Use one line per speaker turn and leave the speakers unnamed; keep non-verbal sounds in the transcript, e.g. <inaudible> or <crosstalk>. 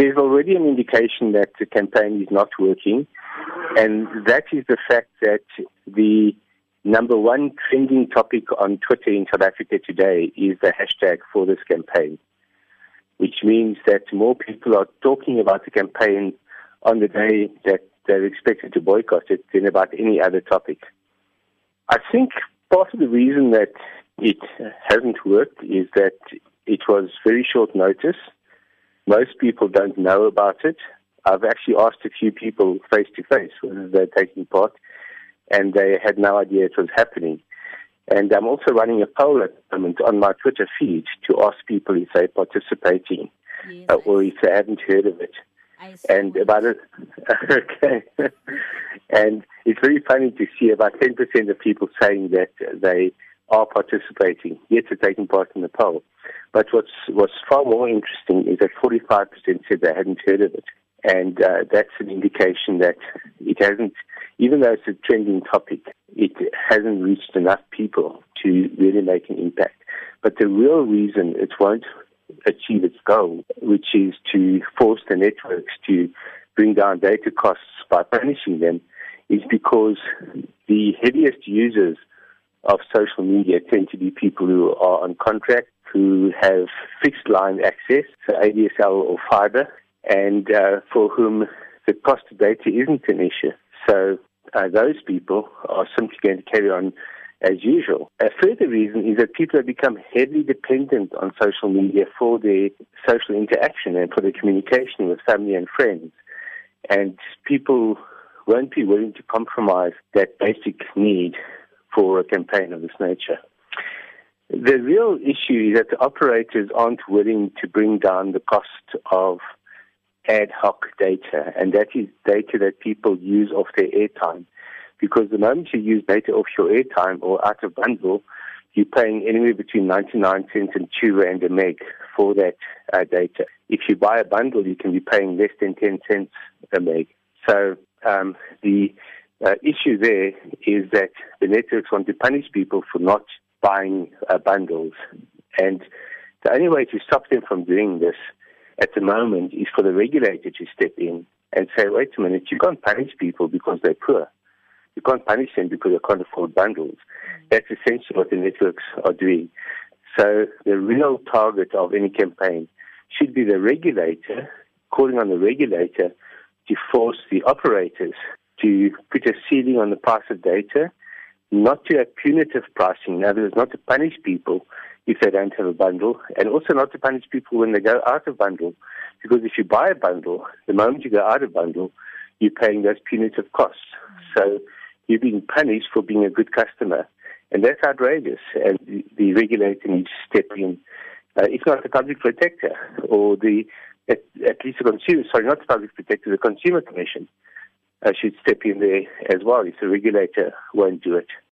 there's already an indication that the campaign is not working, and that is the fact that the number one trending topic on Twitter in South Africa today is the hashtag for this campaign, which means that more people are talking about the campaign on the day that they're expected to boycott it than about any other topic. I think part of the reason that it hasn't worked is that it was very short notice. Most people don't know about it. I've actually asked a few people face to face whether they're taking part, and they had no idea it was happening. And I'm also running a poll at the moment on my Twitter feed to ask people if they're participating yes, uh, or if they haven't heard of it. And about it, <laughs> okay. and it's very funny to see about 10% of people saying that they are participating, yet they're taking part in the poll. But what's, what's far more interesting is that 45% said they hadn't heard of it. And uh, that's an indication that it hasn't, even though it's a trending topic, it hasn't reached enough people to really make an impact. But the real reason it won't achieve its goal, which is to force the networks to bring down data costs by punishing them, is because the heaviest users of social media tend to be people who are on contract, who have fixed line access, so ADSL or fiber, and uh, for whom the cost of data isn't an issue. So uh, those people are simply going to carry on as usual. A further reason is that people have become heavily dependent on social media for their social interaction and for their communication with family and friends. And people won't be willing to compromise that basic need for a campaign of this nature. The real issue is that the operators aren't willing to bring down the cost of ad hoc data, and that is data that people use off their airtime. Because the moment you use data off your airtime or out of bundle, you're paying anywhere between 99 cents and 2 rand a meg for that uh, data. If you buy a bundle, you can be paying less than 10 cents a meg. So um, the uh, issue there is that the networks want to punish people for not buying uh, bundles. And the only way to stop them from doing this at the moment is for the regulator to step in and say, wait a minute, you can't punish people because they're poor. You can't punish them because they can't afford bundles. That's essentially what the networks are doing. So the real target of any campaign should be the regulator, calling on the regulator to force the operators to put a ceiling on the price of data, not to have punitive pricing. In other words, not to punish people if they don't have a bundle, and also not to punish people when they go out of bundle. Because if you buy a bundle, the moment you go out of bundle, you're paying those punitive costs. So you're being punished for being a good customer. And that's outrageous. And the, the regulator needs to step in. Uh, if not the public protector or the, at, at least the consumer, sorry, not the public protector, the consumer commission uh, should step in there as well if the regulator won't do it.